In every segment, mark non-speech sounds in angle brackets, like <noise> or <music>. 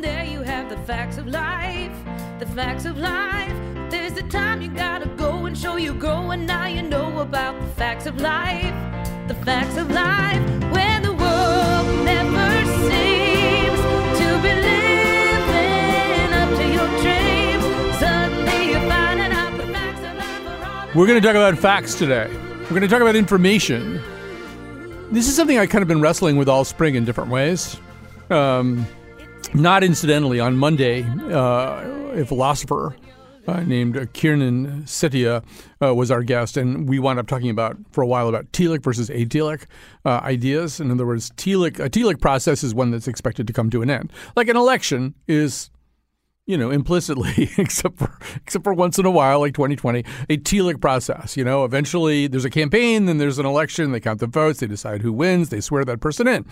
there you have the facts of life. The facts of life. There's the time you gotta go and show you grow, and now you know about the facts of life. The facts of life. The world never seems to be living up to your dreams, suddenly you're finding out the facts of life. We're to talk about facts today. We're to talk about information. This is something I kind of been wrestling with all spring in different ways. Um, not incidentally, on Monday, uh, a philosopher uh, named Kieran Setiya uh, was our guest, and we wound up talking about for a while about telic versus atelic uh, ideas. In other words, telic a telic process is one that's expected to come to an end. Like an election is you know, implicitly, <laughs> except for except for once in a while, like 2020, a telic process. You know, eventually there's a campaign, then there's an election, they count the votes, they decide who wins, they swear that person in.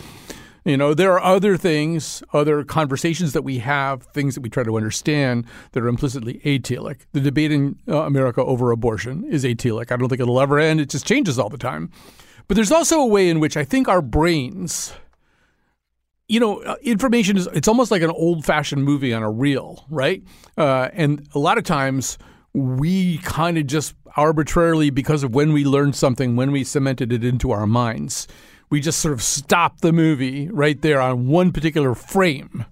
You know, there are other things, other conversations that we have, things that we try to understand that are implicitly atelic. The debate in uh, America over abortion is atelic. I don't think it'll ever end. It just changes all the time. But there's also a way in which I think our brains you know, uh, information is it's almost like an old fashioned movie on a reel, right? Uh, and a lot of times we kind of just arbitrarily, because of when we learned something, when we cemented it into our minds, we just sort of stop the movie right there on one particular frame.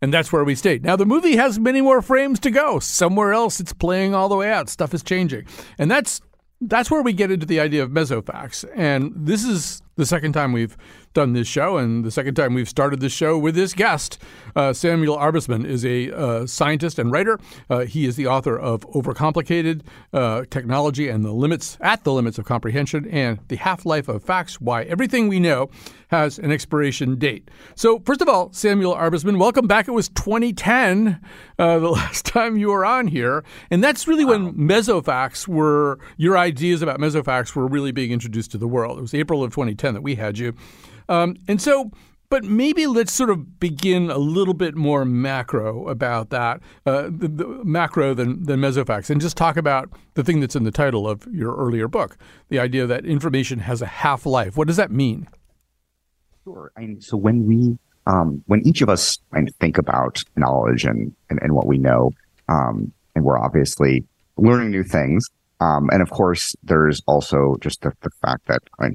And that's where we stayed. Now, the movie has many more frames to go. Somewhere else, it's playing all the way out. Stuff is changing. And that's that's where we get into the idea of mesofacts. And this is the second time we've done this show, and the second time we've started this show with this guest. Uh, Samuel Arbesman is a uh, scientist and writer. Uh, he is the author of Overcomplicated uh, Technology and the Limits at the Limits of Comprehension and The Half Life of Facts Why Everything We Know Has an Expiration Date. So, first of all, Samuel Arbesman, welcome back. It was 2010, uh, the <laughs> last time you were on here. And that's really when mesofacts were, your ideas about mesofacts were really being introduced to the world. It was April of 2010 that we had you. Um, and so, but maybe let's sort of begin a little bit more macro about that, uh, the, the macro than, than mesofacts, and just talk about the thing that's in the title of your earlier book, the idea that information has a half life. What does that mean? Sure. And so when we, um, when each of us think about knowledge and, and, and what we know, um, and we're obviously learning new things. Um, and of course, there's also just the, the fact that I,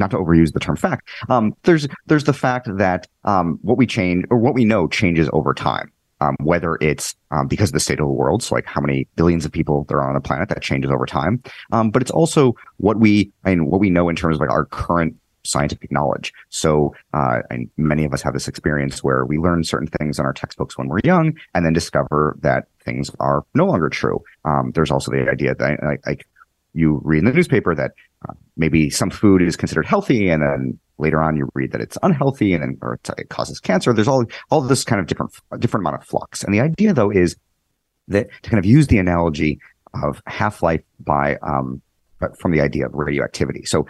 not to overuse the term fact, um, there's there's the fact that um, what we change or what we know changes over time. Um, whether it's um, because of the state of the world, so like how many billions of people there are on the planet, that changes over time. Um, but it's also what we I mean, what we know in terms of like our current scientific knowledge. So, uh, and many of us have this experience where we learn certain things in our textbooks when we're young, and then discover that things are no longer true. Um, there's also the idea that like you read in the newspaper that uh, maybe some food is considered healthy and then later on you read that it's unhealthy and then or it causes cancer. There's all all this kind of different different amount of flux. And the idea though is that to kind of use the analogy of half-life by um but from the idea of radioactivity. So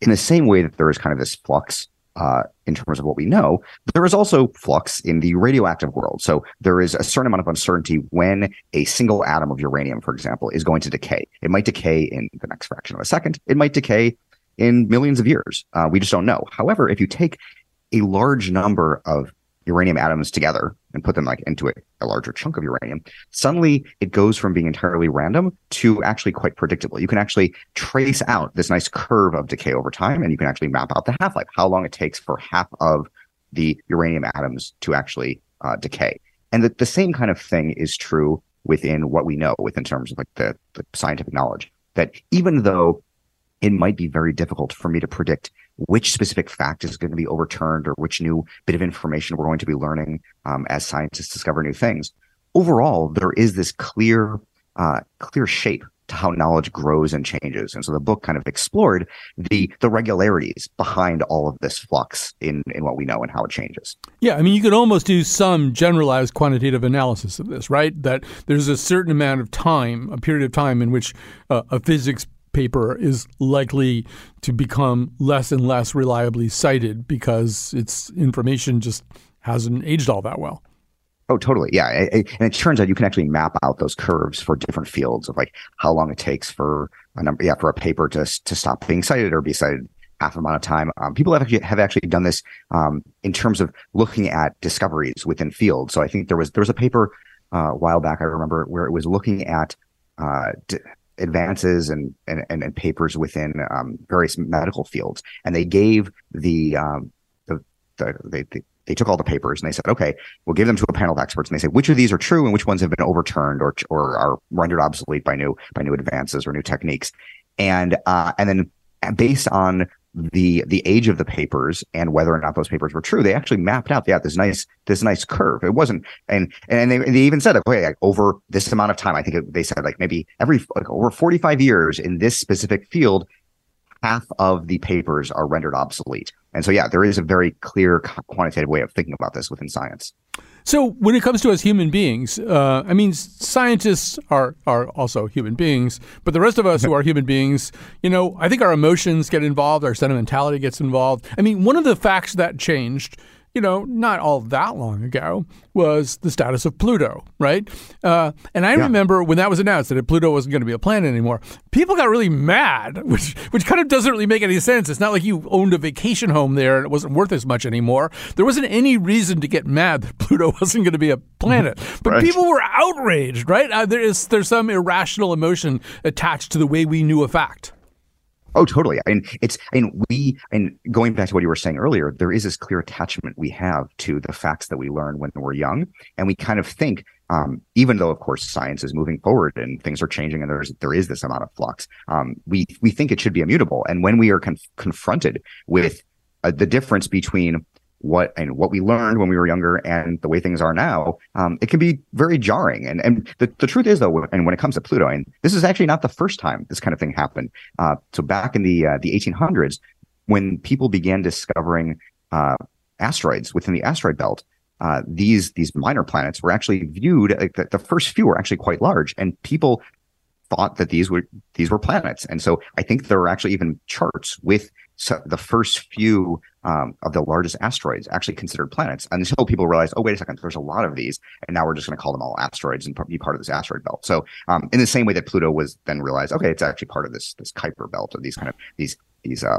in the same way that there is kind of this flux uh, in terms of what we know, there is also flux in the radioactive world. So there is a certain amount of uncertainty when a single atom of uranium, for example, is going to decay. It might decay in the next fraction of a second. It might decay in millions of years. Uh, we just don't know. However, if you take a large number of uranium atoms together and put them like into a, a, larger chunk of uranium, suddenly it goes from being entirely random to actually quite predictable. You can actually trace out this nice curve of decay over time, and you can actually map out the half life, how long it takes for half of the uranium atoms to actually uh, decay. And the, the same kind of thing is true within what we know, within terms of like the, the scientific knowledge. That even though it might be very difficult for me to predict which specific fact is going to be overturned or which new bit of information we're going to be learning um, as scientists discover new things. Overall, there is this clear, uh, clear shape to how knowledge grows and changes. And so the book kind of explored the the regularities behind all of this flux in in what we know and how it changes. Yeah, I mean, you could almost do some generalized quantitative analysis of this, right? That there's a certain amount of time, a period of time in which uh, a physics paper is likely to become less and less reliably cited because its information just hasn't aged all that well. Oh, totally. Yeah. and it turns out you can actually map out those curves for different fields of like how long it takes for a number, yeah, for a paper to, to stop being cited or be cited half amount of time. Um, people have actually, have actually done this um, in terms of looking at discoveries within fields. So I think there was, there was a paper uh, a while back, I remember, where it was looking at uh, d- advances and, and, and, papers within um, various medical fields. And they gave the, um, the, the, they, they they took all the papers and they said, okay, we'll give them to a panel of experts. And they say, which of these are true and which ones have been overturned or, or are rendered obsolete by new, by new advances or new techniques. And, uh, and then based on the, the age of the papers and whether or not those papers were true, they actually mapped out, yeah, this nice, this nice curve. It wasn't, and, and they, they even said, okay, like over this amount of time, I think it, they said like maybe every, like over 45 years in this specific field, half of the papers are rendered obsolete. And so, yeah, there is a very clear quantitative way of thinking about this within science. So, when it comes to us human beings, uh, I mean, scientists are are also human beings, but the rest of us who are human beings, you know, I think our emotions get involved, our sentimentality gets involved. I mean, one of the facts that changed you know, not all that long ago, was the status of Pluto, right? Uh, and I yeah. remember when that was announced that Pluto wasn't going to be a planet anymore, people got really mad, <laughs> which which kind of doesn't really make any sense. It's not like you owned a vacation home there and it wasn't worth as much anymore. There wasn't any reason to get mad that <laughs> Pluto wasn't going to be a planet, but right. people were outraged, right? Uh, there is there's some irrational emotion attached to the way we knew a fact. Oh, totally. I mean, it's, I mean, we, and going back to what you were saying earlier, there is this clear attachment we have to the facts that we learn when we're young. And we kind of think, um, even though, of course, science is moving forward and things are changing and there's, there is this amount of flux, um, we, we think it should be immutable. And when we are con- confronted with uh, the difference between what and what we learned when we were younger and the way things are now, um, it can be very jarring. And and the, the truth is though, and when it comes to Pluto, and this is actually not the first time this kind of thing happened. Uh, so back in the uh, the 1800s, when people began discovering uh, asteroids within the asteroid belt, uh, these these minor planets were actually viewed like the, the first few were actually quite large, and people thought that these were these were planets. And so I think there are actually even charts with the first few um, of the largest asteroids actually considered planets and until people realized, oh, wait a second, there's a lot of these. And now we're just going to call them all asteroids and be part of this asteroid belt. So um, in the same way that Pluto was then realized, okay, it's actually part of this, this Kuiper belt of these kind of these, these, uh,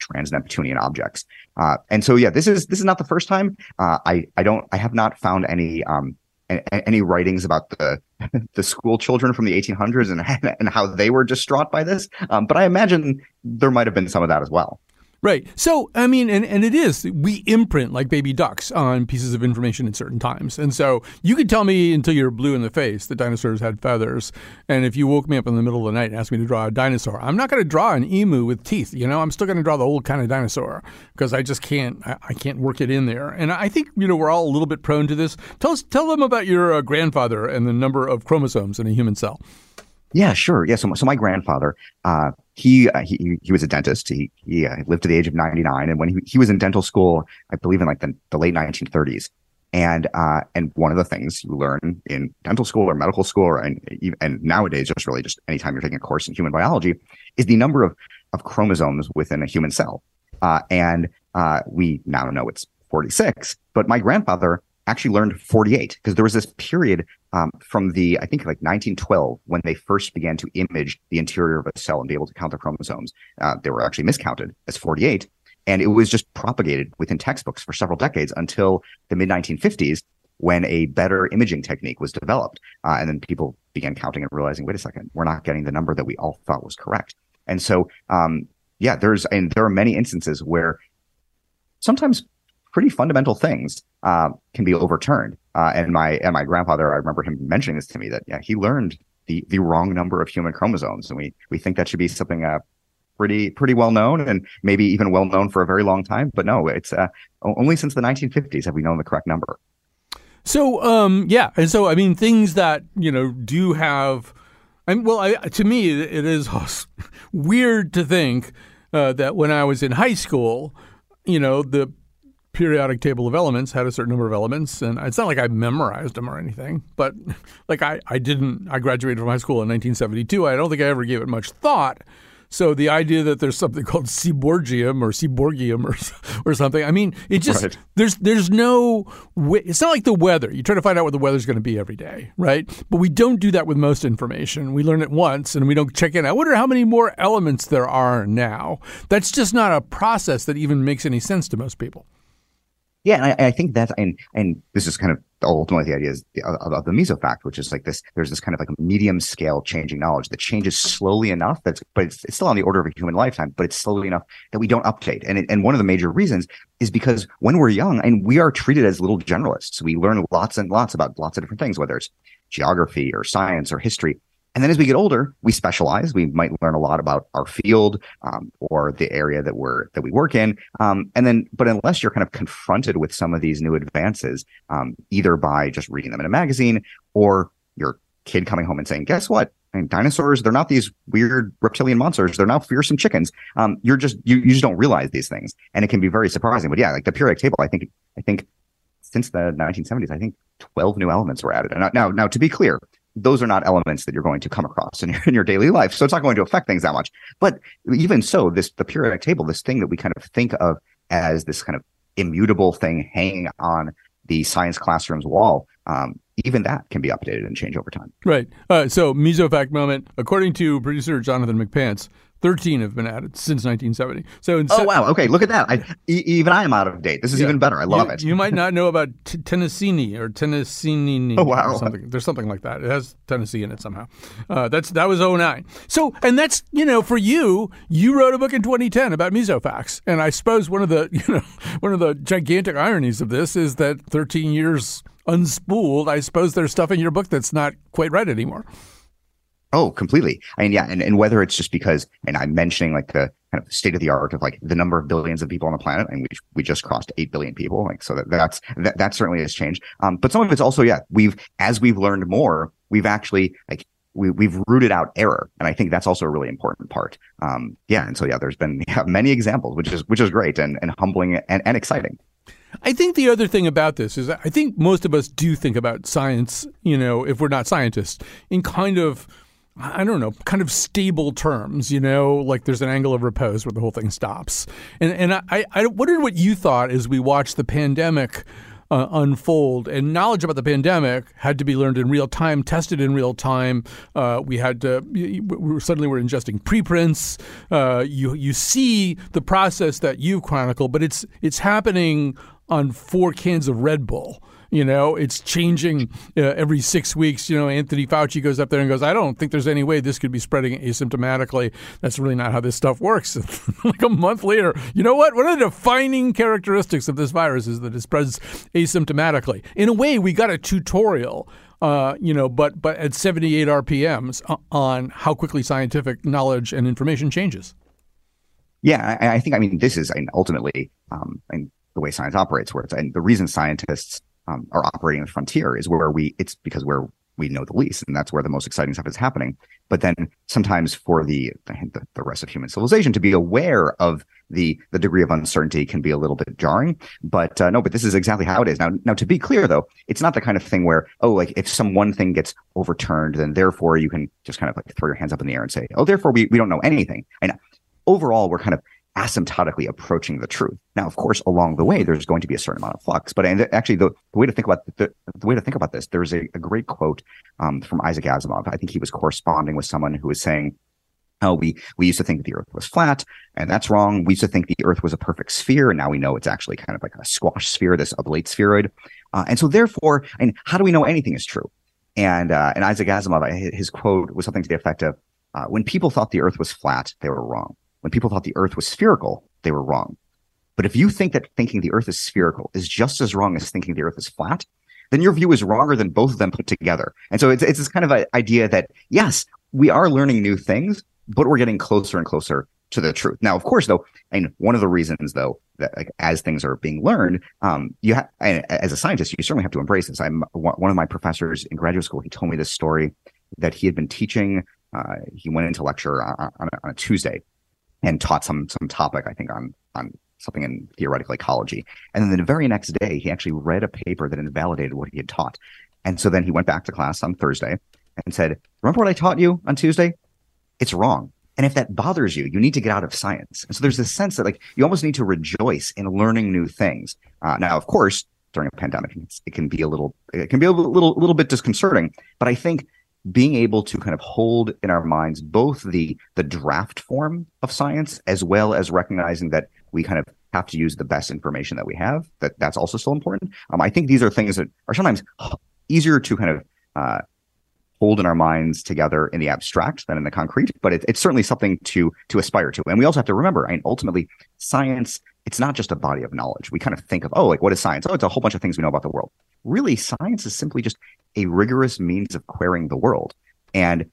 trans-Neptunian objects. Uh, and so, yeah, this is, this is not the first time. Uh, I, I don't, I have not found any, um, any writings about the <laughs> the school children from the 1800s and <laughs> and how they were distraught by this. Um, but I imagine there might have been some of that as well. Right. So, I mean, and, and it is, we imprint like baby ducks on pieces of information at certain times. And so you could tell me until you're blue in the face that dinosaurs had feathers. And if you woke me up in the middle of the night and asked me to draw a dinosaur, I'm not going to draw an emu with teeth. You know, I'm still going to draw the old kind of dinosaur because I just can't, I, I, can't work it in there. And I think, you know, we're all a little bit prone to this. Tell us, tell them about your uh, grandfather and the number of chromosomes in a human cell. Yeah, sure. Yeah. So, so my grandfather, uh, he, uh, he, he was a dentist. He, he uh, lived to the age of 99. And when he, he was in dental school, I believe in like the, the late 1930s. And, uh, and one of the things you learn in dental school or medical school, or, and, and nowadays, just really just anytime you're taking a course in human biology is the number of, of chromosomes within a human cell. Uh, and, uh, we now know it's 46, but my grandfather actually learned 48 because there was this period um, from the I think like 1912 when they first began to image the interior of a cell and be able to count the chromosomes. Uh, they were actually miscounted as 48, and it was just propagated within textbooks for several decades until the mid 1950s when a better imaging technique was developed, uh, and then people began counting and realizing, wait a second, we're not getting the number that we all thought was correct. And so, um, yeah, there's and there are many instances where sometimes pretty fundamental things uh, can be overturned. Uh, and my and my grandfather, I remember him mentioning this to me that yeah, he learned the the wrong number of human chromosomes, and we we think that should be something uh, pretty pretty well known and maybe even well known for a very long time. But no, it's uh, only since the 1950s have we known the correct number. So um, yeah, and so I mean things that you know do have well, I, to me, it is <laughs> weird to think uh, that when I was in high school, you know, the periodic table of elements had a certain number of elements, and it's not like I memorized them or anything, but <laughs> like I, I didn't. I graduated from high school in 1972. I don't think I ever gave it much thought. So the idea that there's something <laughs> called seaborgium or seaborgium or or something, I mean, it just right. there's there's no it's not like the weather. You try to find out what the weather's going to be every day, right? But we don't do that with most information. We learn it once and we don't check in. I wonder how many more elements there are now. That's just not a process that even makes any sense to most people. Yeah, and I, I, think that's and and this is kind of ultimately the idea is the, of, of, the mesofact, which is like this. There's this kind of like medium scale changing knowledge that changes slowly enough that's, but it's, it's still on the order of a human lifetime, but it's slowly enough that we don't update. And it, and one of the major reasons is because when we're young and we are treated as little generalists, we learn lots and lots about lots of different things, whether it's geography or science or history. And then as we get older, we specialize. We might learn a lot about our field um, or the area that we're that we work in. Um, and then, but unless you're kind of confronted with some of these new advances, um, either by just reading them in a magazine or your kid coming home and saying, "Guess what? I mean, dinosaurs, they're not these weird reptilian monsters. They're now fearsome chickens. Um, you're just you, you just don't realize these things, and it can be very surprising. But yeah, like the periodic table, I think I think since the 1970s, I think 12 new elements were added. And now, now to be clear, those are not elements that you're going to come across in your, in your daily life. So it's not going to affect things that much. But even so, this the periodic table, this thing that we kind of think of as this kind of immutable thing hanging on the science classroom's wall, um, even that can be updated and change over time. Right. Uh, so, mesofact moment. According to producer Jonathan McPants, 13 have been added since 1970. So oh se- wow, okay, look at that. I, e- even I am out of date. This is yeah. even better. I love you, it. You might <laughs> not know about t- Tennessee or Tennessee. Oh wow, something. There's something like that. It has Tennessee in it somehow. Uh, that's that was 09. So and that's you know for you, you wrote a book in 2010 about mesofacts, and I suppose one of the <laughs> you know one of the gigantic ironies of this is that 13 years unspooled. I suppose there's stuff in your book that's not quite right anymore. Oh, completely. Mean, yeah, and, and whether it's just because, and I'm mentioning like the kind of state of the art of like the number of billions of people on the planet, and we we just crossed eight billion people, like so that that's that, that certainly has changed. Um, but some of it's also, yeah, we've as we've learned more, we've actually like we, we've rooted out error, and I think that's also a really important part. Um, yeah, and so yeah, there's been <laughs> yeah, many examples, which is which is great and and humbling and, and exciting. I think the other thing about this is I think most of us do think about science, you know, if we're not scientists, in kind of I don't know, kind of stable terms, you know, like there's an angle of repose where the whole thing stops. And and I, I wondered what you thought as we watched the pandemic uh, unfold. And knowledge about the pandemic had to be learned in real time, tested in real time. Uh, we had to we were, suddenly we're ingesting preprints. Uh, you you see the process that you chronicle, but it's it's happening on four cans of Red Bull. You know, it's changing uh, every six weeks. You know, Anthony Fauci goes up there and goes, I don't think there's any way this could be spreading asymptomatically. That's really not how this stuff works. <laughs> like a month later, you know what? One of the defining characteristics of this virus is that it spreads asymptomatically. In a way, we got a tutorial. Uh, you know, but but at 78 RPMs on how quickly scientific knowledge and information changes. Yeah, I, I think I mean this is I mean, ultimately um, the way science operates, where it's and the reason scientists um, are operating in the frontier is where we it's because we're we know the least and that's where the most exciting stuff is happening. But then sometimes for the the, the rest of human civilization to be aware of the the degree of uncertainty can be a little bit jarring. But uh, no but this is exactly how it is. Now now to be clear though it's not the kind of thing where oh like if some one thing gets overturned then therefore you can just kind of like throw your hands up in the air and say oh therefore we, we don't know anything. And overall we're kind of asymptotically approaching the truth. Now, of course, along the way, there's going to be a certain amount of flux. But actually, the, the way to think about the, the, way to think about this, there's a, a great quote um, from Isaac Asimov. I think he was corresponding with someone who was saying, "Oh, we we used to think the Earth was flat, and that's wrong. We used to think the Earth was a perfect sphere, and now we know it's actually kind of like a squash sphere, this oblate spheroid. Uh, and so, therefore, and how do we know anything is true? And uh, and Isaac Asimov, his quote was something to the effect of, uh, "When people thought the Earth was flat, they were wrong." When people thought the earth was spherical, they were wrong. But if you think that thinking the earth is spherical is just as wrong as thinking the earth is flat, then your view is wronger than both of them put together. And so it's, it's this kind of a idea that, yes, we are learning new things, but we're getting closer and closer to the truth. Now, of course, though, and one of the reasons, though, that like, as things are being learned, um, you ha- as a scientist, you certainly have to embrace this. I'm one of my professors in graduate school. He told me this story that he had been teaching uh, he went into lecture on, on, a, on a Tuesday and taught some some topic, I think, on on something in theoretical ecology. And then the very next day, he actually read a paper that invalidated what he had taught. And so then he went back to class on Thursday and said, Remember what I taught you on Tuesday? It's wrong. And if that bothers you, you need to get out of science. And so there's this sense that like you almost need to rejoice in learning new things. Uh, now, of course, during a pandemic, it can be a little, it can be a little, little bit disconcerting. But I think being able to kind of hold in our minds both the the draft form of science as well as recognizing that we kind of have to use the best information that we have that that's also still important. Um, i think these are things that are sometimes easier to kind of uh, hold in our minds together in the abstract than in the concrete but it, it's certainly something to to aspire to. And we also have to remember I mean, ultimately science it's not just a body of knowledge. We kind of think of oh like what is science? Oh it's a whole bunch of things we know about the world. Really science is simply just a rigorous means of querying the world. And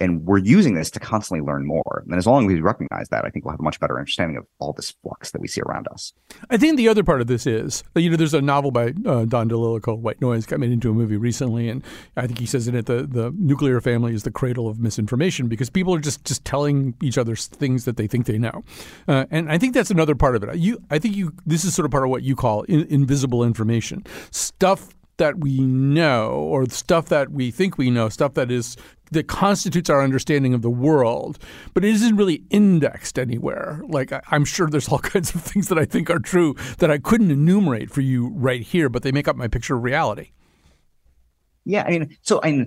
and we're using this to constantly learn more. And as long as we recognize that, I think we'll have a much better understanding of all this flux that we see around us. I think the other part of this is, you know, there's a novel by uh, Don DeLillo called White Noise, got made into a movie recently, and I think he says in it the the nuclear family is the cradle of misinformation because people are just just telling each other things that they think they know, uh, and I think that's another part of it. You, I think you, this is sort of part of what you call in, invisible information, stuff that we know or stuff that we think we know, stuff that is that constitutes our understanding of the world, but it isn't really indexed anywhere. Like I'm sure there's <laughs> all kinds of things that I think are true that I couldn't enumerate for you right here, but they make up my picture of reality. Yeah, I mean, so I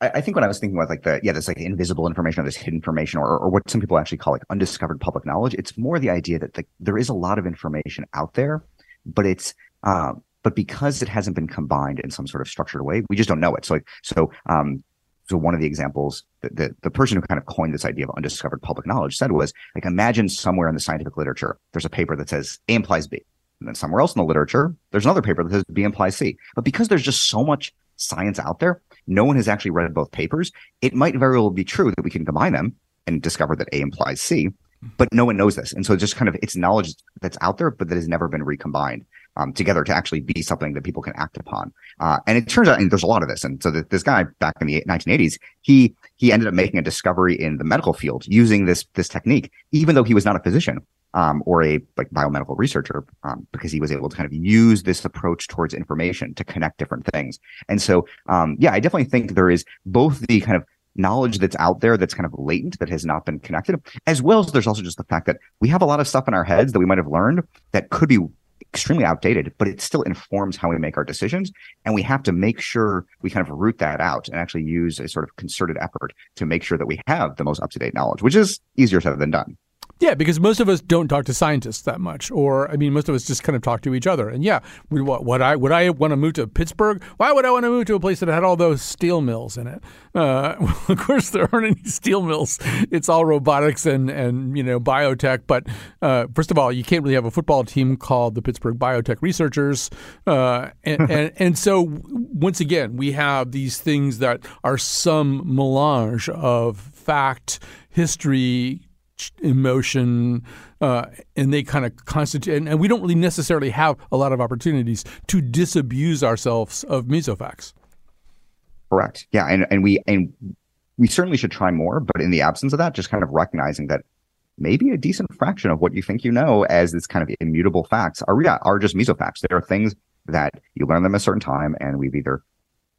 I think what I was thinking was like the yeah, this like invisible information or this hidden information, or or what some people actually call like undiscovered public knowledge. It's more the idea that like there is a lot of information out there, but it's um, but because it hasn't been combined in some sort of structured way, we just don't know it. So, like, so, um, so one of the examples that the, the person who kind of coined this idea of undiscovered public knowledge said was like, imagine somewhere in the scientific literature, there's a paper that says A implies B. And then somewhere else in the literature, there's another paper that says B implies C. But because there's just so much science out there, no one has actually read both papers. It might very well be true that we can combine them and discover that A implies C, but no one knows this. And so just kind of it's knowledge that's out there, but that has never been recombined um, together to actually be something that people can act upon. Uh, and it turns out, and there's a lot of this. And so the, this guy back in the 1980s, he he ended up making a discovery in the medical field using this this technique, even though he was not a physician. Um, or a like biomedical researcher um, because he was able to kind of use this approach towards information to connect different things. And so, um, yeah, I definitely think there is both the kind of knowledge that's out there that's kind of latent that has not been connected, as well as there's also just the fact that we have a lot of stuff in our heads that we might have learned that could be extremely outdated, but it still informs how we make our decisions. And we have to make sure we kind of root that out and actually use a sort of concerted effort to make sure that we have the most up to date knowledge, which is easier said than done. Yeah, because most of us don't talk to scientists that much, or I mean, most of us just kind of talk to each other. And yeah, what would I would I want to move to Pittsburgh? Why would I want to move to a place that had all those steel mills in it? Uh, well, <laughs> of course, there aren't any steel mills. It's all robotics and and you know biotech. But uh, first of all, you can't really have a football team called the Pittsburgh Biotech Researchers. Uh, and, and <laughs> and so once again, we have these things that are some melange of fact, history emotion, uh, and they kind of constitute. And, and, we don't really necessarily have a lot of opportunities to disabuse ourselves of mesofacts. Correct. Yeah, and and we and we certainly should try more. But in the absence of that, just kind of recognizing that maybe a decent fraction of what you think you know as this kind of immutable facts are yeah, are just mesofacts. There are things that you learn them a certain time, and we've either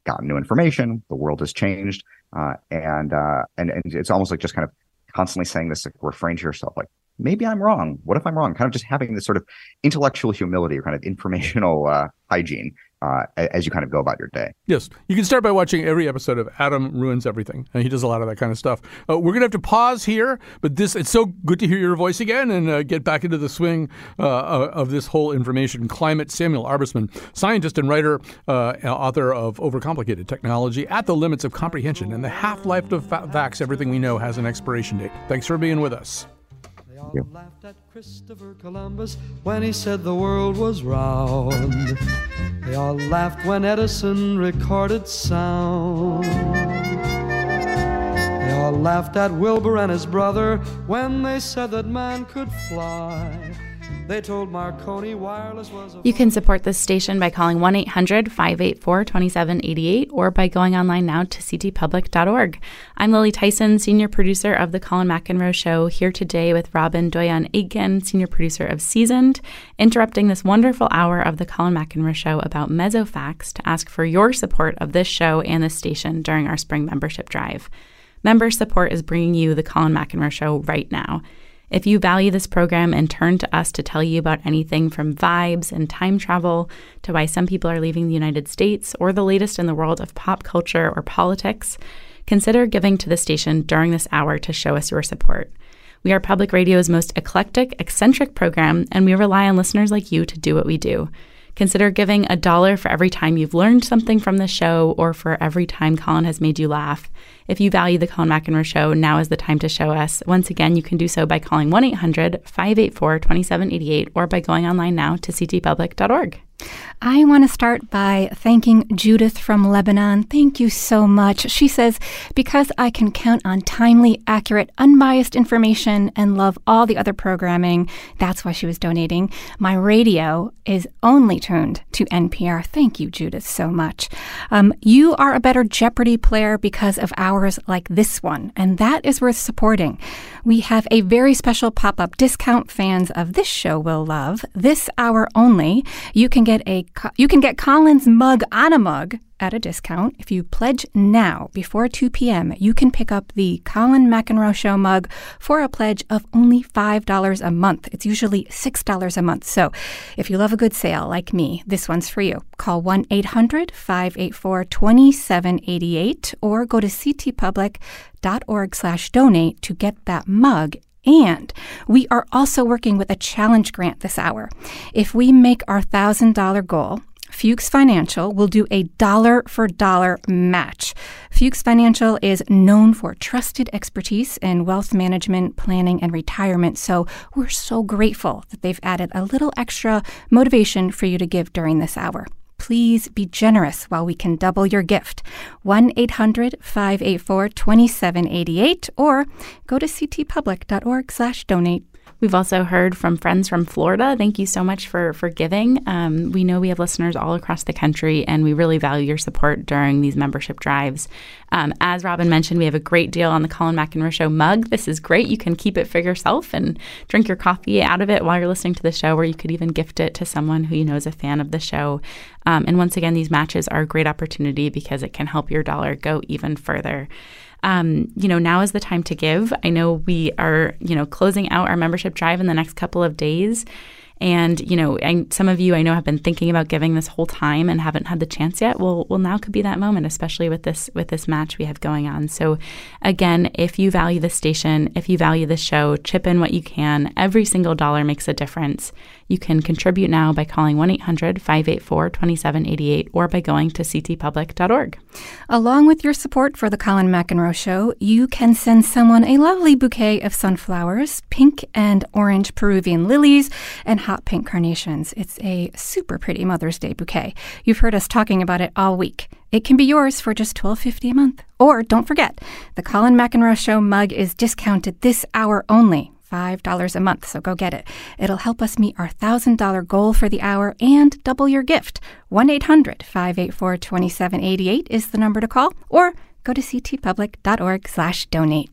gotten new information, the world has changed, uh, and uh, and and it's almost like just kind of constantly saying this refrain to yourself, like, maybe I'm wrong. What if I'm wrong? Kind of just having this sort of intellectual humility or kind of <laughs> informational uh, hygiene uh, as you kind of go about your day. Yes. You can start by watching every episode of Adam Ruins Everything. And he does a lot of that kind of stuff. Uh, we're going to have to pause here, but this it's so good to hear your voice again and uh, get back into the swing uh, uh, of this whole information climate. Samuel Arbesman, scientist and writer, uh, author of Overcomplicated Technology at the Limits of Comprehension and the Half Life of Facts Everything We Know Has an Expiration Date. Thanks for being with us you. laughed at Christopher Columbus when he said the world was round. They all laughed when Edison recorded sound. They all laughed at Wilbur and his brother when they said that man could fly. They told Marconi wireless was a You can support this station by calling 1 800 584 2788 or by going online now to ctpublic.org. I'm Lily Tyson, senior producer of The Colin McEnroe Show, here today with Robin Doyon Aitken, senior producer of Seasoned, interrupting this wonderful hour of The Colin McEnroe Show about Mesofacts to ask for your support of this show and this station during our spring membership drive. Member support is bringing you The Colin McEnroe Show right now. If you value this program and turn to us to tell you about anything from vibes and time travel to why some people are leaving the United States or the latest in the world of pop culture or politics, consider giving to the station during this hour to show us your support. We are public radio's most eclectic, eccentric program, and we rely on listeners like you to do what we do. Consider giving a dollar for every time you've learned something from the show or for every time Colin has made you laugh. If you value the Colin McEnroe Show, now is the time to show us. Once again, you can do so by calling 1 800 584 2788 or by going online now to ctpublic.org. I want to start by thanking Judith from Lebanon. Thank you so much. She says, Because I can count on timely, accurate, unbiased information and love all the other programming, that's why she was donating. My radio is only tuned to NPR. Thank you, Judith, so much. Um, you are a better Jeopardy player because of hours like this one, and that is worth supporting. We have a very special pop up discount fans of this show will love. This hour only, you can get a you can get Colin's mug on a mug at a discount. If you pledge now before 2 p.m., you can pick up the Colin McEnroe Show mug for a pledge of only $5 a month. It's usually $6 a month. So if you love a good sale like me, this one's for you. Call 1 800 584 2788 or go to ctpublic.org slash donate to get that mug and we are also working with a challenge grant this hour. If we make our $1,000 goal, Fuchs Financial will do a dollar for dollar match. Fuchs Financial is known for trusted expertise in wealth management, planning, and retirement. So we're so grateful that they've added a little extra motivation for you to give during this hour please be generous while we can double your gift. 1 800 584 2788 or go to ctpublic.org slash donate. We've also heard from friends from Florida. Thank you so much for for giving. Um, we know we have listeners all across the country, and we really value your support during these membership drives. Um, as Robin mentioned, we have a great deal on the Colin McEnroe Show mug. This is great. You can keep it for yourself and drink your coffee out of it while you're listening to the show, or you could even gift it to someone who you know is a fan of the show. Um, and once again, these matches are a great opportunity because it can help your dollar go even further um, you know, now is the time to give. I know we are, you know, closing out our membership drive in the next couple of days. And you know, I, some of you I know have been thinking about giving this whole time and haven't had the chance yet. Well, well, now could be that moment, especially with this with this match we have going on. So, again, if you value the station, if you value the show, chip in what you can. Every single dollar makes a difference. You can contribute now by calling 1 800 584 2788 or by going to ctpublic.org. Along with your support for The Colin McEnroe Show, you can send someone a lovely bouquet of sunflowers, pink and orange Peruvian lilies, and hot pink carnations. It's a super pretty Mother's Day bouquet. You've heard us talking about it all week. It can be yours for just $12.50 a month. Or don't forget, the Colin McEnroe Show mug is discounted this hour only. $5 a month, so go get it. It'll help us meet our $1,000 goal for the hour and double your gift. 1 800 584 2788 is the number to call, or go to ctpublic.org slash donate.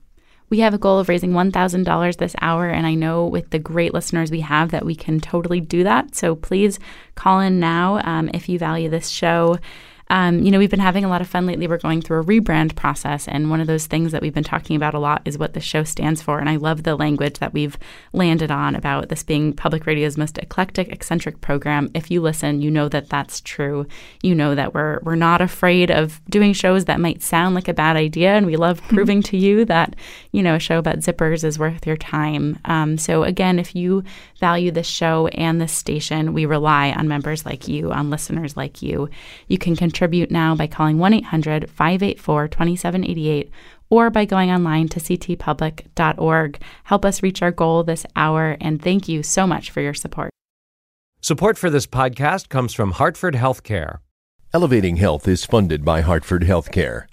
We have a goal of raising $1,000 this hour, and I know with the great listeners we have that we can totally do that. So please call in now um, if you value this show. Um, you know, we've been having a lot of fun lately. We're going through a rebrand process, and one of those things that we've been talking about a lot is what the show stands for. And I love the language that we've landed on about this being public radio's most eclectic, eccentric program. If you listen, you know that that's true. You know that we're we're not afraid of doing shows that might sound like a bad idea, and we love <laughs> proving to you that you know a show about zippers is worth your time. Um, so again, if you value this show and this station, we rely on members like you, on listeners like you. You can contribute contribute now by calling 1 800 584 2788 or by going online to ctpublic.org. Help us reach our goal this hour, and thank you so much for your support. Support for this podcast comes from Hartford Healthcare. Elevating Health is funded by Hartford Healthcare.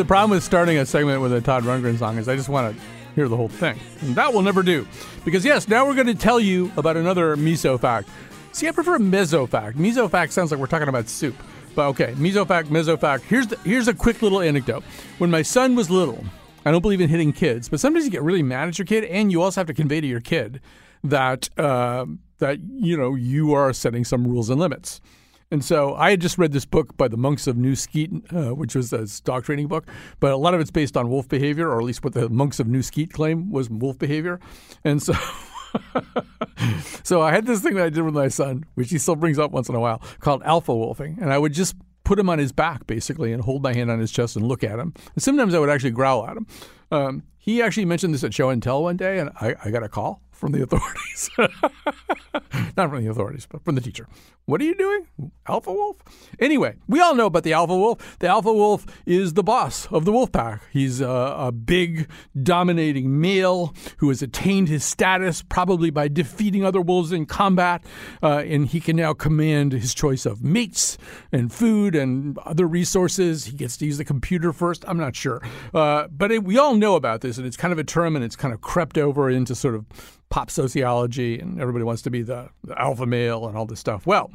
The problem with starting a segment with a Todd Rundgren song is I just want to hear the whole thing. And that will never do. Because, yes, now we're going to tell you about another meso fact. See, I prefer meso fact. Meso fact sounds like we're talking about soup. But okay, meso fact, meso fact. Here's, the, here's a quick little anecdote. When my son was little, I don't believe in hitting kids, but sometimes you get really mad at your kid, and you also have to convey to your kid that, uh, that you know, you are setting some rules and limits. And so I had just read this book by the monks of New Skete, uh, which was a dog training book, but a lot of it's based on wolf behavior, or at least what the monks of New Skete claim was wolf behavior. And so. <laughs> so I had this thing that I did with my son, which he still brings up once in a while, called alpha wolfing. And I would just put him on his back, basically, and hold my hand on his chest and look at him. And sometimes I would actually growl at him. Um, he actually mentioned this at show and tell one day, and I, I got a call from the authorities. <laughs> Not from the authorities, but from the teacher. What are you doing? Alpha Wolf? Anyway, we all know about the Alpha Wolf. The Alpha Wolf is the boss of the wolf pack. He's a, a big, dominating male who has attained his status probably by defeating other wolves in combat, uh, and he can now command his choice of mates and food and other resources. He gets to use the computer first. I'm not sure. Uh, but it, we all know about this, and it's kind of a term, and it's kind of crept over into sort of pop sociology, and everybody wants to be the, the alpha male and all this stuff. Well,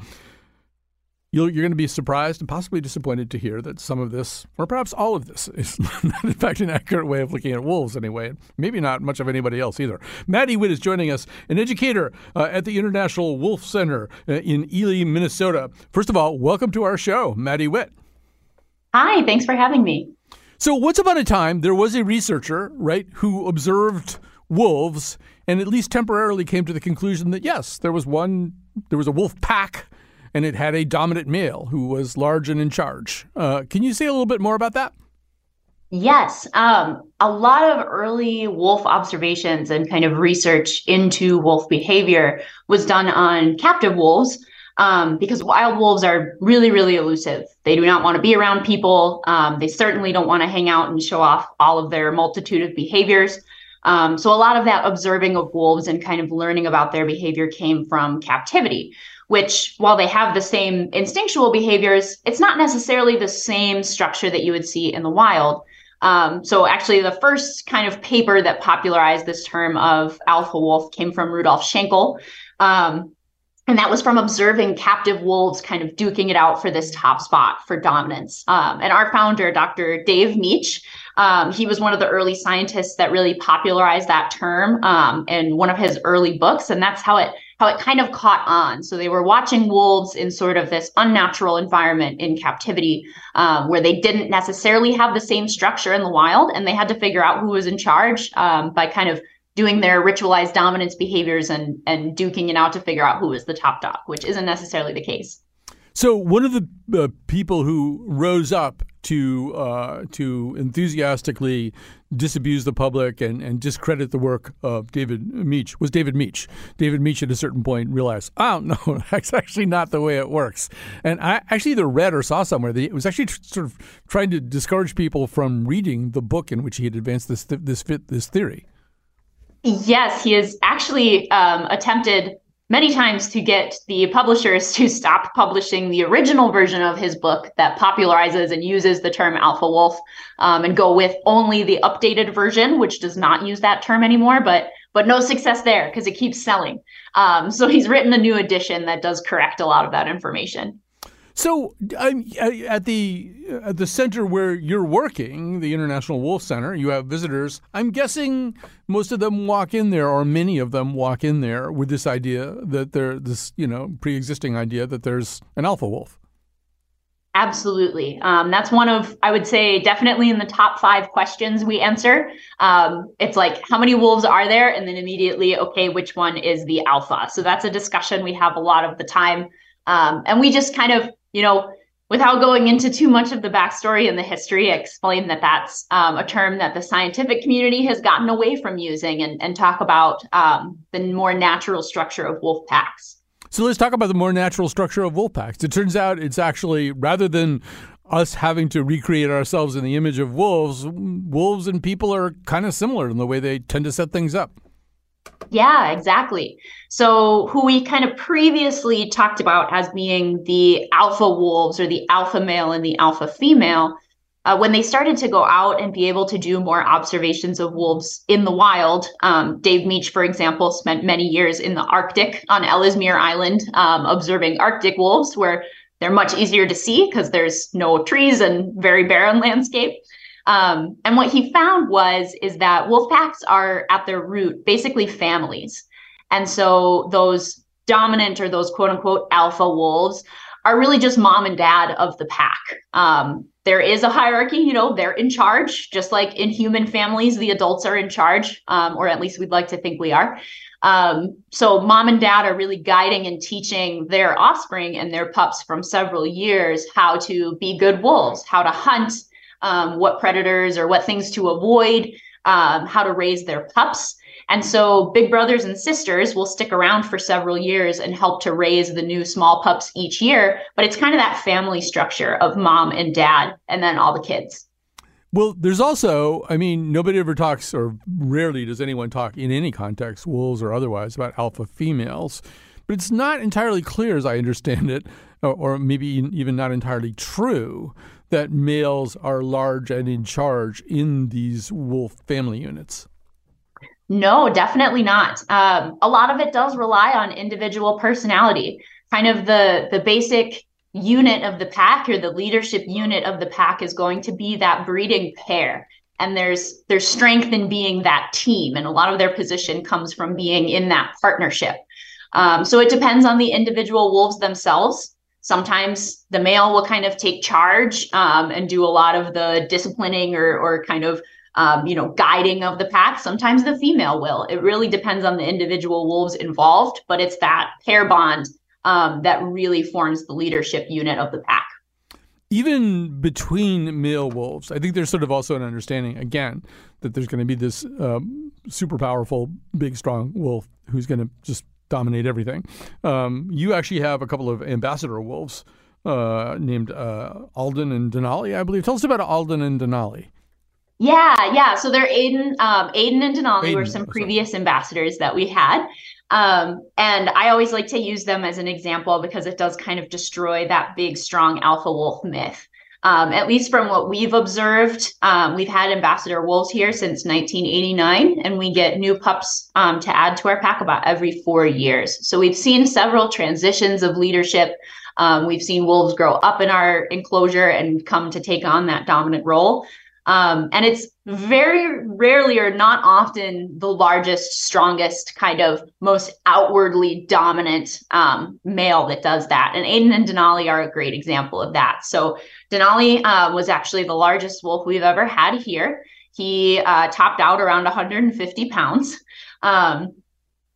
you're, you're going to be surprised and possibly disappointed to hear that some of this, or perhaps all of this, is <laughs> not in fact an accurate way of looking at wolves anyway, maybe not much of anybody else either. Maddy Witt is joining us, an educator uh, at the International Wolf Center uh, in Ely, Minnesota. First of all, welcome to our show, Maddy Witt. Hi, thanks for having me. So, once upon a time, there was a researcher, right, who observed wolves and at least temporarily came to the conclusion that yes, there was one, there was a wolf pack, and it had a dominant male who was large and in charge. Uh, can you say a little bit more about that? Yes, um, a lot of early wolf observations and kind of research into wolf behavior was done on captive wolves. Um, because wild wolves are really, really elusive. They do not want to be around people. Um, they certainly don't want to hang out and show off all of their multitude of behaviors. Um, so a lot of that observing of wolves and kind of learning about their behavior came from captivity, which while they have the same instinctual behaviors, it's not necessarily the same structure that you would see in the wild. Um, so actually the first kind of paper that popularized this term of alpha wolf came from Rudolf Schenkel. Um, and that was from observing captive wolves kind of duking it out for this top spot for dominance. Um, and our founder, Dr. Dave Mech, um, he was one of the early scientists that really popularized that term um, in one of his early books, and that's how it how it kind of caught on. So they were watching wolves in sort of this unnatural environment in captivity, um, where they didn't necessarily have the same structure in the wild, and they had to figure out who was in charge um, by kind of doing their ritualized dominance behaviors and and duking it out to figure out who was the top dog, which isn't necessarily the case. So one of the uh, people who rose up to uh, to enthusiastically disabuse the public and, and discredit the work of David Mech was David Mech. David Mech at a certain point realized, oh no, <laughs> that's actually not the way it works. And I actually either read or saw somewhere that it was actually sort of trying to discourage people from reading the book in which he had advanced this th- this this theory. Yes, he has actually um, attempted many times to get the publishers to stop publishing the original version of his book that popularizes and uses the term alpha wolf um, and go with only the updated version which does not use that term anymore but but no success there because it keeps selling. Um, so he's written a new edition that does correct a lot of that information so, at the at the center where you're working, the International Wolf Center, you have visitors. I'm guessing most of them walk in there, or many of them walk in there with this idea that there, this you know, pre-existing idea that there's an alpha wolf. Absolutely. Um, that's one of, I would say, definitely in the top five questions we answer. Um, it's like, how many wolves are there? And then immediately, okay, which one is the alpha? So that's a discussion we have a lot of the time. Um, and we just kind of you know, without going into too much of the backstory and the history, explain that that's um, a term that the scientific community has gotten away from using and, and talk about um, the more natural structure of wolf packs. So let's talk about the more natural structure of wolf packs. It turns out it's actually rather than us having to recreate ourselves in the image of wolves, wolves and people are kind of similar in the way they tend to set things up. Yeah, exactly. So, who we kind of previously talked about as being the alpha wolves or the alpha male and the alpha female, uh, when they started to go out and be able to do more observations of wolves in the wild, um, Dave Mech, for example, spent many years in the Arctic on Ellesmere Island um, observing Arctic wolves, where they're much easier to see because there's no trees and very barren <laughs> landscape. Um, and what he found was is that wolf packs are at their root basically families, and so those dominant or those quote unquote alpha wolves are really just mom and dad of the pack. Um, there is a hierarchy, you know, they're in charge, just like in human families, the adults are in charge, um, or at least we'd like to think we are. Um, so mom and dad are really guiding and teaching their offspring and their pups from several years how to be good wolves, how to hunt, um, what predators or what things to avoid, um, how to raise their pups. And so big brothers and sisters will stick around for several years and help to raise the new small pups each year. But it's kind of that family structure of mom and dad and then all the kids. Well, there's also, I mean, nobody ever talks, or rarely does anyone talk in any context, wolves or otherwise, about alpha females. But it's not entirely clear, as I understand it, or maybe even not entirely true, that males are large and in charge in these wolf family units. No, definitely not. Um, a lot of it does rely on individual personality. Kind of the the basic unit of the pack or the leadership unit of the pack is going to be that breeding pair. And there's there's strength in being that team, and a lot of their position comes from being in that partnership. Um, so it depends on the individual wolves themselves sometimes the male will kind of take charge um, and do a lot of the disciplining or, or kind of um, you know guiding of the pack. Sometimes the female will. It really depends on the individual wolves involved but it's that pair bond um, that really forms the leadership unit of the pack. Even between male wolves i think there's sort of also an understanding again that there's going to be this um, super powerful big strong wolf who's going to just dominate everything. Um, you actually have a couple of ambassador wolves uh, named uh, Alden and Denali, I believe. Tell us about Alden and Denali. Yeah, yeah. So they're Aiden, um, Aiden and Denali Aiden, were some previous sorry. ambassadors that we had. Um, and I always like to use them as an example because it does kind of destroy that big, strong alpha wolf myth. Um, at least from what we've observed, um, we've had ambassador wolves here since 1989, and we get new pups um, to add to our pack about every four years. So we've seen several transitions of leadership. Um, we've seen wolves grow up in our enclosure and come to take on that dominant role. Um, and it's very rarely or not often the largest, strongest, kind of most outwardly dominant um, male that does that. And Aiden and Denali are a great example of that. So Denali uh, was actually the largest wolf we've ever had here. He uh, topped out around 150 pounds. Um,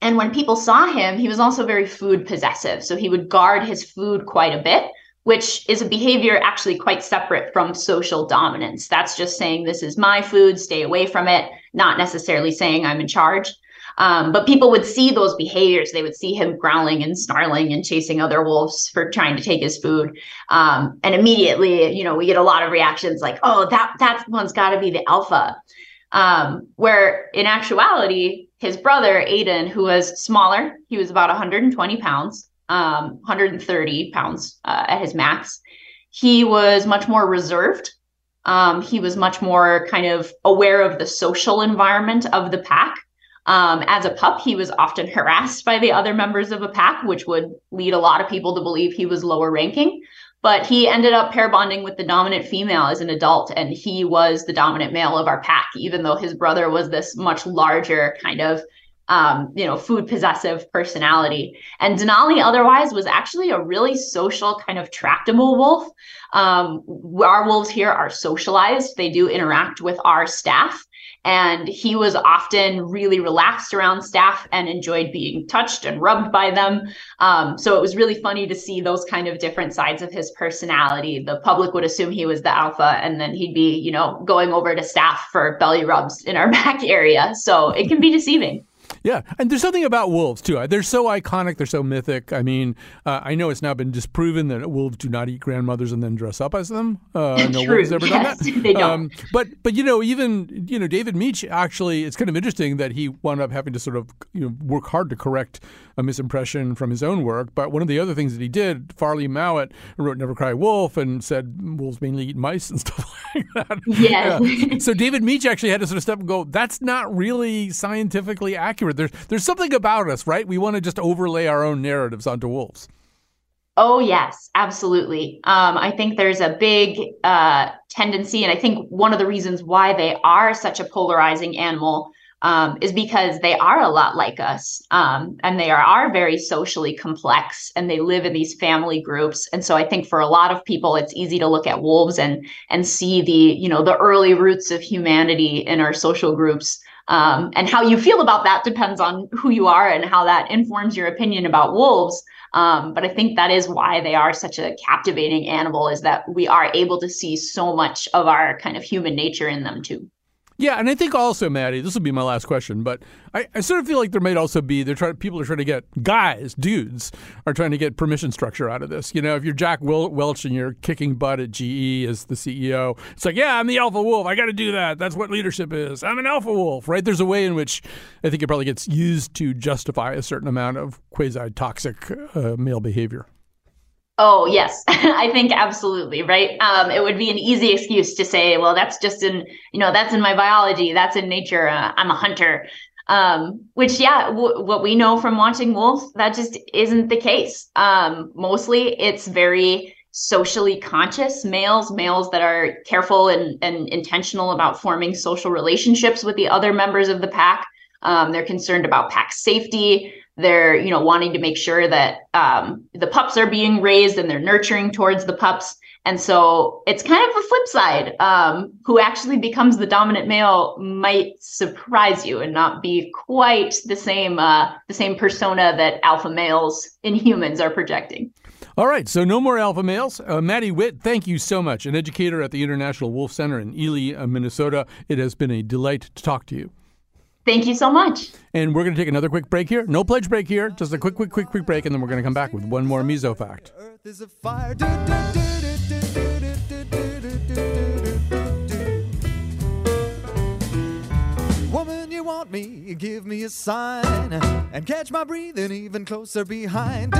and when people saw him, he was also very food possessive. So he would guard his food quite a bit which is a behavior actually quite separate from social dominance. That's just saying, this is my food, stay away from it, not necessarily saying I'm in charge. Um, but people would see those behaviors. They would see him growling and snarling and chasing other wolves for trying to take his food. Um, and immediately, you know, we get a lot of reactions like, "Oh, that that one's got to be the alpha." Um, where in actuality, his brother Aiden, who was smaller, he was about 120 pounds, um, 130 pounds uh, at his max. He was much more reserved. Um, he was much more kind of aware of the social environment of the pack. Um, as a pup, he was often <laughs> harassed by the other members of a pack, which would lead a lot of people to believe he was lower ranking. But he ended up pair bonding with the dominant female as an adult, and he was the dominant male of our pack, even though his brother was this much larger kind of um, you know, food possessive personality. And Denali otherwise was actually a really social, kind of tractable wolf. Um, our wolves here are socialized, they do interact with our staff. And he was often really relaxed around staff and enjoyed being touched and rubbed by them. Um, so it was really funny to see those kind of different sides of his personality. The public would assume he was the alpha, and then he'd be, you know, going over to staff for belly rubs in our <laughs> back area. So it can be deceiving. Yeah, and there's something about wolves too. They're so iconic. They're so mythic. I mean, uh, I know it's now been disproven that wolves do not eat grandmothers and then dress up as them. Uh, no True. wolves ever yes, done that. <laughs> They don't. Um, but but you know, even you know, David Mech actually, it's kind of interesting that he wound up having to sort of you know work hard to correct a misimpression from his own work. But one of the other things that he did, Farley Mowat wrote "Never Cry Wolf" and said wolves mainly eat mice and <laughs> stuff like that. Yes. Yeah. So David Mech actually had to sort of step and go, "That's not really scientifically accurate." There's there's something about us, right? We want to just overlay our own narratives onto wolves. Oh, yes, absolutely. Um, I think there's a big uh, tendency, and I think one of the reasons why they are such a polarizing animal um, is because they are a lot like us, um, and they are, are very socially complex, and they live in these family groups. And so, I think for a lot of people, it's easy to look at wolves and and see the you know the early roots of humanity in our social groups. Um, and how you feel about that depends on who you are and how that informs your opinion about wolves. Um, but I think that is why they are such a captivating animal, is that we are able to see so much of our kind of human nature in them too. Yeah, and I think also, Maddy, this will be my last question, but I, I sort of feel like there might also be they're trying people are trying to get guys, dudes are trying to get permission structure out of this. You know, if you're Jack Wel- Welch and you're kicking butt at GE as the CEO, it's like, yeah, I'm the alpha wolf. I got to do that. That's what leadership is. I'm an alpha wolf, right? There's a way in which I think it probably gets used to justify a certain amount of quasi toxic uh, male behavior. Oh, yes, <laughs> I think absolutely, right? Um, it would be an easy excuse to say, well, that's just in, you know, that's in my biology, that's in nature, uh, I'm a hunter. Um, which, yeah, w- what we know from watching wolves, that just isn't the case. Um, mostly it's very socially conscious males, males that are careful and, and intentional about forming social relationships with the other members of the pack. Um, they're concerned about pack safety they're you know wanting to make sure that um, the pups are being raised and they're nurturing towards the pups and so it's kind of the flip side um, who actually becomes the dominant male might surprise you and not be quite the same uh, the same persona that alpha males in humans are projecting all right, so no more alpha males. Uh, Maddy Witt, thank you so much. An educator at the International Wolf Center in Ely, uh, Minnesota. It has been a delight to talk to you. Thank you so much. And we're going to take another quick break here. No pledge break here. Just a quick, quick, quick, quick break, and then we're going to come back with one more Miso fact. Woman, you want me? Give me a sign and catch my breathing even closer behind.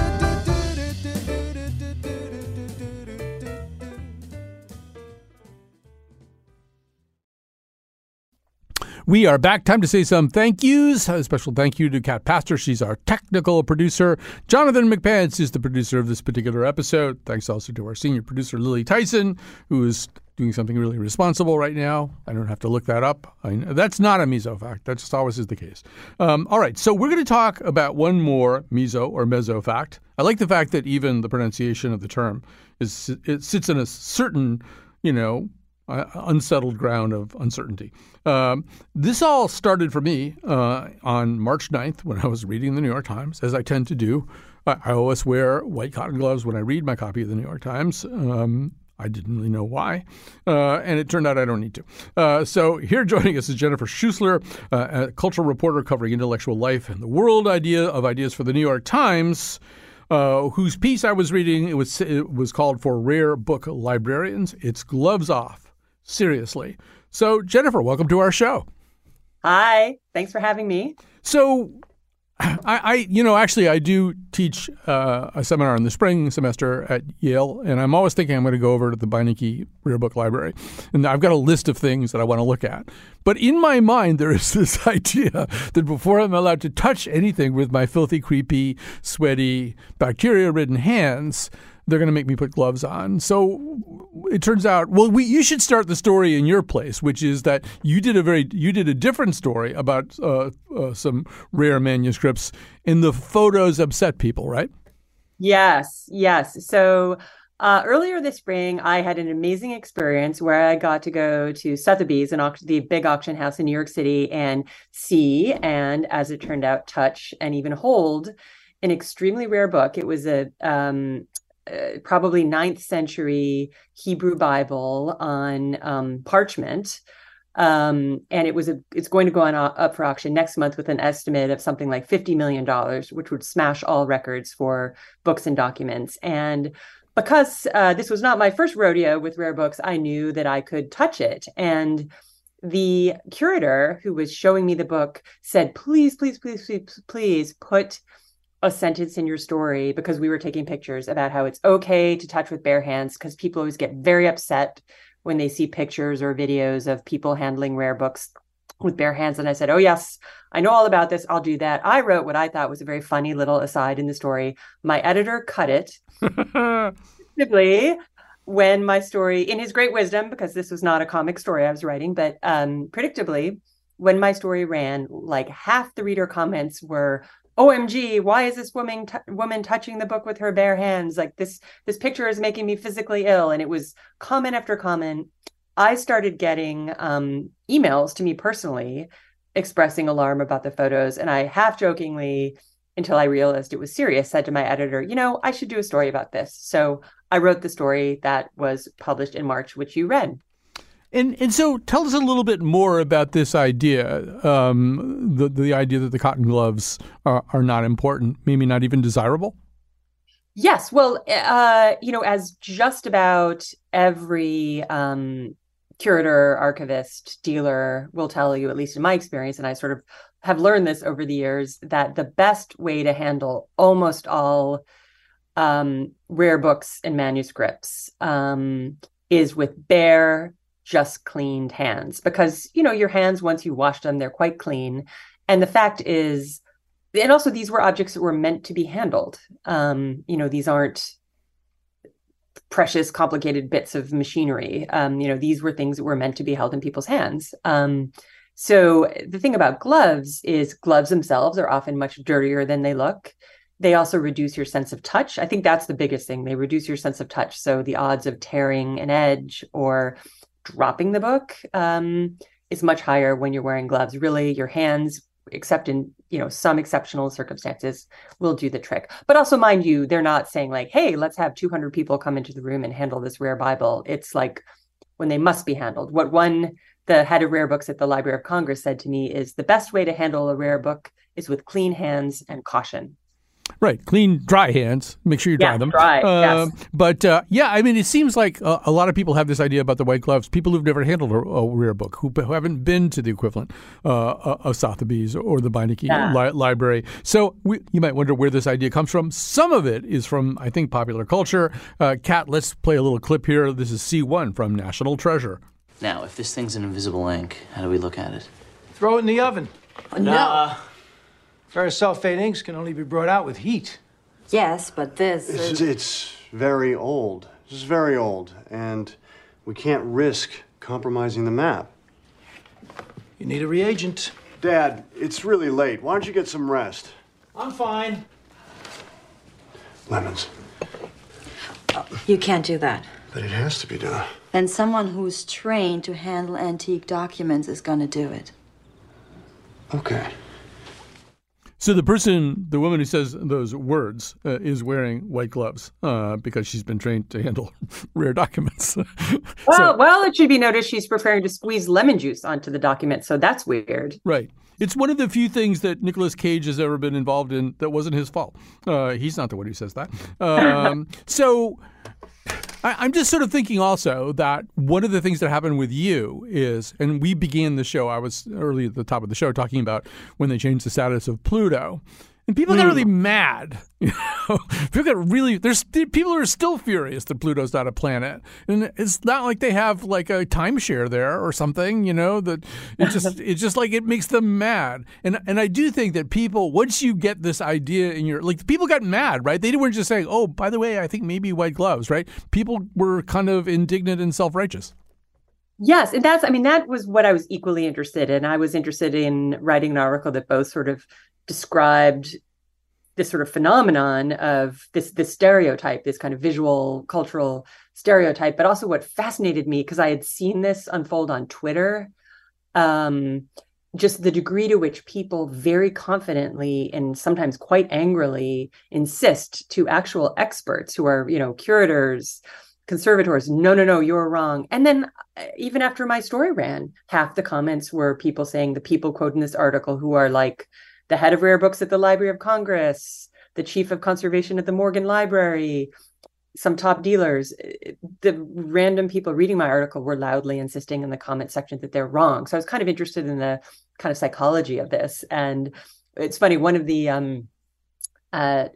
We are back. Time to say some thank yous. A special thank you to Kat Pastor. She's our technical producer. Jonathan McPants is the producer of this particular episode. Thanks also to our senior producer, Lily Tyson, who is doing something really responsible right now. I don't have to look that up. I that's not a meso fact. That just always is the case. Um, all right, so we're going to talk about one more meso or meso fact. I like the fact that even the pronunciation of the term is it sits in a certain, you know, uh, unsettled ground of uncertainty. Um, this all started for me uh, on March 9th when I was reading the New York Times, as I tend to do. I, I always wear white cotton gloves when I read my copy of the New York Times. Um, I didn't really know why, uh, and it turned out I don't need to. Uh, so here joining us is Jennifer Schuessler, uh, a cultural reporter covering intellectual life and the world idea of ideas for the New York Times. Uh, whose piece I was reading it was it was called for rare book librarians. It's gloves off seriously. So, Jennifer, welcome to our show. Hi. Thanks for having me. So, I, I, you know, actually, I do teach uh, a seminar in the spring semester at Yale, and I'm always thinking I'm going to go over to the Beinecke Rare Book Library, and I've got a list of things that I want to look at. But in my mind, there is <laughs> this idea that before I'm allowed to touch anything with my filthy, creepy, sweaty, bacteria-ridden hands, they're going to make me put gloves on. So it turns out, well, we, you should start the story in your place, which is that you did a very you did a different story about uh, uh, some rare manuscripts, and the photos upset people, right? Yes, yes. So. Uh, earlier this spring, I had an amazing experience where I got to go to Sotheby's, an the big auction house in New York City, and see, and as it turned out, touch and even hold an extremely rare book. It was a um, uh, probably ninth century Hebrew Bible on um, parchment. Um, and it was a, it's going to go on uh, up for auction next month with an estimate of something like $50 million, which would smash all records for books and documents. And because uh, this was not my first rodeo with rare books, I knew that I could touch it. And the curator who was showing me the book said, please, please, please, please, please put a sentence in your story because we were taking pictures about how it's okay to touch with bare hands because people always get very upset when they see pictures or videos of people handling rare books with bare hands. And I said, Oh, yes, I know all about this. I'll do that. I wrote what I thought was a very funny little aside in the story. My editor cut it. <laughs> Predictably when my story, in his great wisdom, because this was not a comic story I was writing, but um, predictably, when my story ran, like half the reader comments were, OMG, why is this woman t- woman touching the book with her bare hands? Like this this picture is making me physically ill. And it was comment after comment. I started getting um, emails to me personally expressing alarm about the photos, and I half jokingly, until I realized it was serious, said to my editor, "You know, I should do a story about this." So I wrote the story that was published in March, which you read. And and so tell us a little bit more about this idea, um, the the idea that the cotton gloves are, are not important, maybe not even desirable. Yes, well, uh, you know, as just about every um, curator, archivist, dealer will tell you, at least in my experience, and I sort of have learned this over the years, that the best way to handle almost all um, rare books and manuscripts um, is with bare just cleaned hands because you know your hands once you wash them they're quite clean. And the fact is and also these were objects that were meant to be handled. Um, you know these aren't precious complicated bits of machinery. Um, you know these were things that were meant to be held in people's hands. Um, so the thing about gloves is gloves themselves are often much dirtier than they look. They also reduce your sense of touch. I think that's the biggest thing. They reduce your sense of touch. So the odds of tearing an edge or dropping the book um, is much higher when you're wearing gloves. Really, your hands, except in you know some exceptional circumstances, will do the trick. But also, mind you, they're not saying like, "Hey, let's have 200 people come into the room and handle this rare Bible." It's like when they must be handled. What one the head of rare books at the Library of Congress said to me is the best way to handle a rare book is with clean hands and caution. Right, clean, dry hands. Make sure you dry yeah, them. Dry. Uh, yes. But uh, yeah, I mean, it seems like a, a, lot of people have this idea about the white gloves. People who've never handled a, a rare book, who, who, haven't been to the equivalent uh, of Sotheby's or the Beinecke yeah. li- Library. So we, you might wonder where this idea comes from. Some of it is from, I think, popular culture. Uh, Kat, let's play a little clip here. This is C1 from National Treasure. Now, if this thing's an invisible ink, how do we look at it? Throw it in the oven. Oh, no. Ferrous sulfate inks can only be brought out with heat. Yes, but this. It's, it's very old. This is very old, and we can't risk compromising the map. You need a reagent. Dad, it's really late. Why don't you get some rest? I'm fine. Lemons. Oh, you can't do that. But it has to be done. Then someone who's trained to handle antique documents is gonna do it. Okay. So the person, the woman who says those words, uh, is wearing white gloves uh, because she's been trained to handle <laughs> rare documents. <laughs> well, so, well, it should be noticed she's preparing to squeeze lemon juice onto the document, so that's weird. Right. It's one of the few things that Nicolas Cage has ever been involved in that wasn't his fault. Uh, he's not the one who says that. Um, <laughs> so I, am just sort of thinking also that one of the things that happened with you is, and we began the show. I was early at the top of the show talking about when they changed the status of Pluto. And people got really mad. <laughs> You know, people got really. There's people are still furious that Pluto's not a planet, and it's not like they have like a timeshare there or something. You know that it just <laughs> it's just like it makes them mad. And and I do think that people once you get this idea in your like people got mad, right? They weren't just saying, oh, by the way, I think maybe white gloves, right? People were kind of indignant and self righteous. Yes, and that's I mean that was what I was equally interested in. I was interested in writing an article that both sort of described this sort of phenomenon of this this stereotype, this kind of visual cultural stereotype, but also what fascinated me because I had seen this unfold on Twitter. Um, just the degree to which people very confidently and sometimes quite angrily insist to actual experts who are, you know, curators, conservators, no, no, no, you're wrong. And then uh, even after my story ran, half the comments were people saying the people quote in this article who are like the head of rare books at the Library of Congress, the chief of conservation at the Morgan Library, some top dealers. The random people reading my article were loudly insisting in the comment section that they're wrong. So I was kind of interested in the kind of psychology of this. And it's funny, one of the um, uh,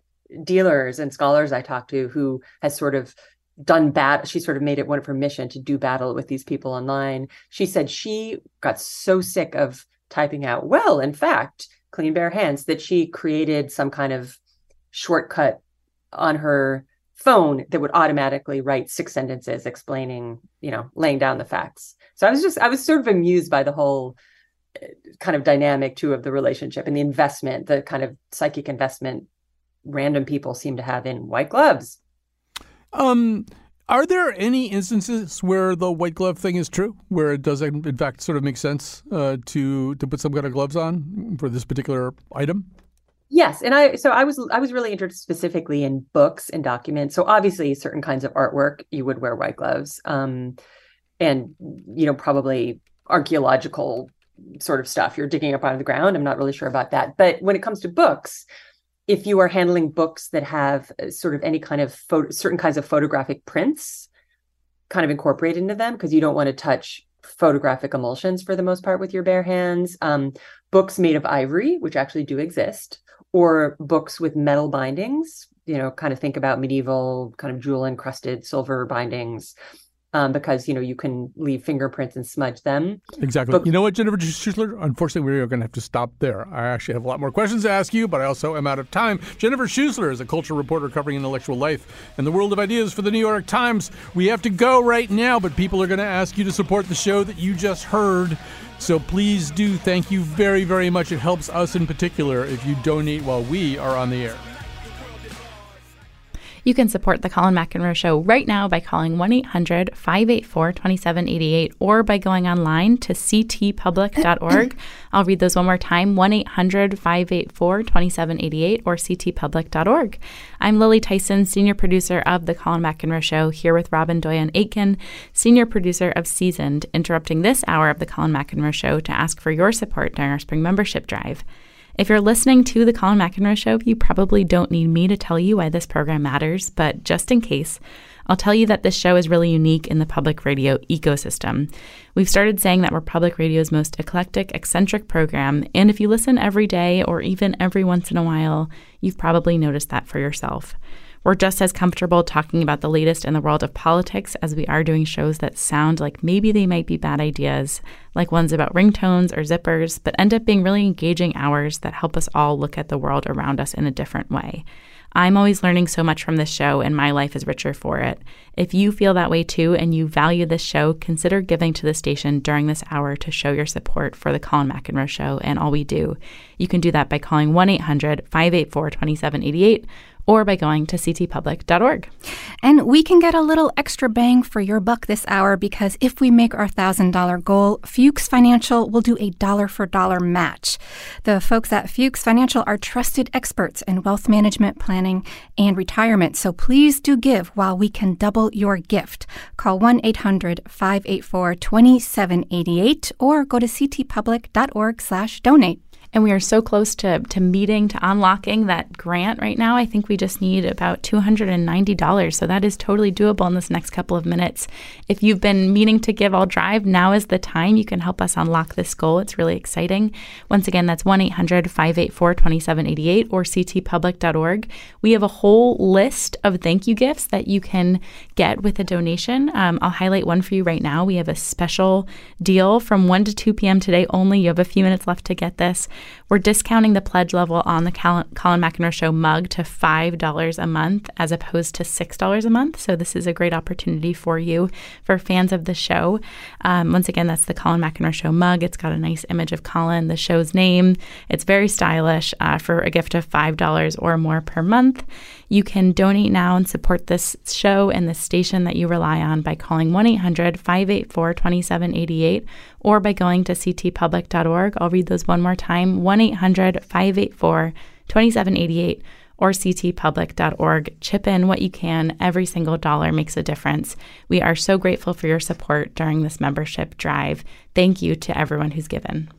dealers and scholars I talked to who has sort of done bad she sort of made it one of her mission to do battle with these people online she said she got so sick of typing out well in fact clean bare hands that she created some kind of shortcut on her phone that would automatically write six sentences explaining you know laying down the facts. So i was just i was sort of amused by the whole uh, kind of dynamic too of the relationship and the investment the kind of psychic investment random people seem to have in white gloves. Um are there any instances where the white glove thing is true, where it does in fact sort of make sense uh, to to put some kind of gloves on for this particular item? Yes, and I so I was I was really interested specifically in books and documents. So obviously, certain kinds of artwork you would wear white gloves, um, and you know probably archaeological sort of stuff you're digging up out of the ground. I'm not really sure about that, but when it comes to books, if you are handling books that have uh, sort of any kind of photo, certain kinds of photographic prints kind of incorporated into them because you don't want to touch photographic emulsions for the most part with your bare hands um, books made of ivory which actually do exist or books with metal bindings you know kind of think about medieval kind of jewel encrusted silver bindings um, because you know you can leave fingerprints and smudge them. Exactly. But, you know what, Jennifer Schuessler? Unfortunately, we're going to have to stop there. I actually have a lot more questions to ask you, but I also am out of time. Jennifer Schuessler is a culture reporter covering intellectual life and the world of ideas for the New York Times. We have to go right now, but people are going to ask you to support the show that you just heard. So please do. Thank you very, very much. It helps us in particular if you donate while we are on the air. You can support the Colin McEnroe Show right now by calling 1 800 584 2788 or by going online to ctpublic.org. <clears throat> I'll read those one more time 1 800 584 2788 or ctpublic.org. I'm Lily Tyson, senior producer of the Colin McEnroe Show, here with Robyn Doyon-Aitken, senior producer of Seasoned, interrupting this hour of the Colin McEnroe Show to ask for your support during our spring membership drive. If you're listening to The Colin McEnroe Show, you probably don't need me to tell you why this program matters, but just in case, I'll tell you that this show is really unique in the public radio ecosystem. We've started saying that we're public radio's most eclectic, eccentric program, and if you listen every day or even every once in a while, you've probably noticed that for yourself. We're just as comfortable talking about the latest in the world of politics as we are doing shows that sound like maybe they might be bad ideas, like ones about ringtones or zippers, but end up being really engaging hours that help us all look at the world around us in a different way. I'm always learning so much from this show, and my life is richer for it. If you feel that way too and you value this show, consider giving to the station during this hour to show your support for the Colin McEnroe Show and all we do. You can do that by calling 1 800 584 2788 or by going to ctpublic.org. And we can get a little extra bang for your buck this hour because if we make our $1,000 goal, Fuchs Financial will do a dollar for dollar match. The folks at Fuchs Financial are trusted experts in wealth management, planning, and retirement. So please do give while we can double your gift. Call 1 800 584 2788 or go to ctpublic.org slash donate. And we are so close to, to meeting, to unlocking that grant right now. I think we just need about $290. So that is totally doable in this next couple of minutes. If you've been meaning to give, I'll drive. Now is the time. You can help us unlock this goal. It's really exciting. Once again, that's 1 800 584 2788 or ctpublic.org. We have a whole list of thank you gifts that you can get with a donation. Um, I'll highlight one for you right now. We have a special deal from 1 to 2 p.m. today only. You have a few minutes left to get this. We're discounting the pledge level on the Colin McEnroe Show mug to $5 a month as opposed to $6 a month. So this is a great opportunity for you, for fans of the show. Um, once again, that's the Colin McEnroe Show mug. It's got a nice image of Colin, the show's name. It's very stylish uh, for a gift of $5 or more per month. You can donate now and support this show and the station that you rely on by calling 1 800 584 2788 or by going to ctpublic.org. I'll read those one more time 1 800 584 2788 or ctpublic.org. Chip in what you can. Every single dollar makes a difference. We are so grateful for your support during this membership drive. Thank you to everyone who's given.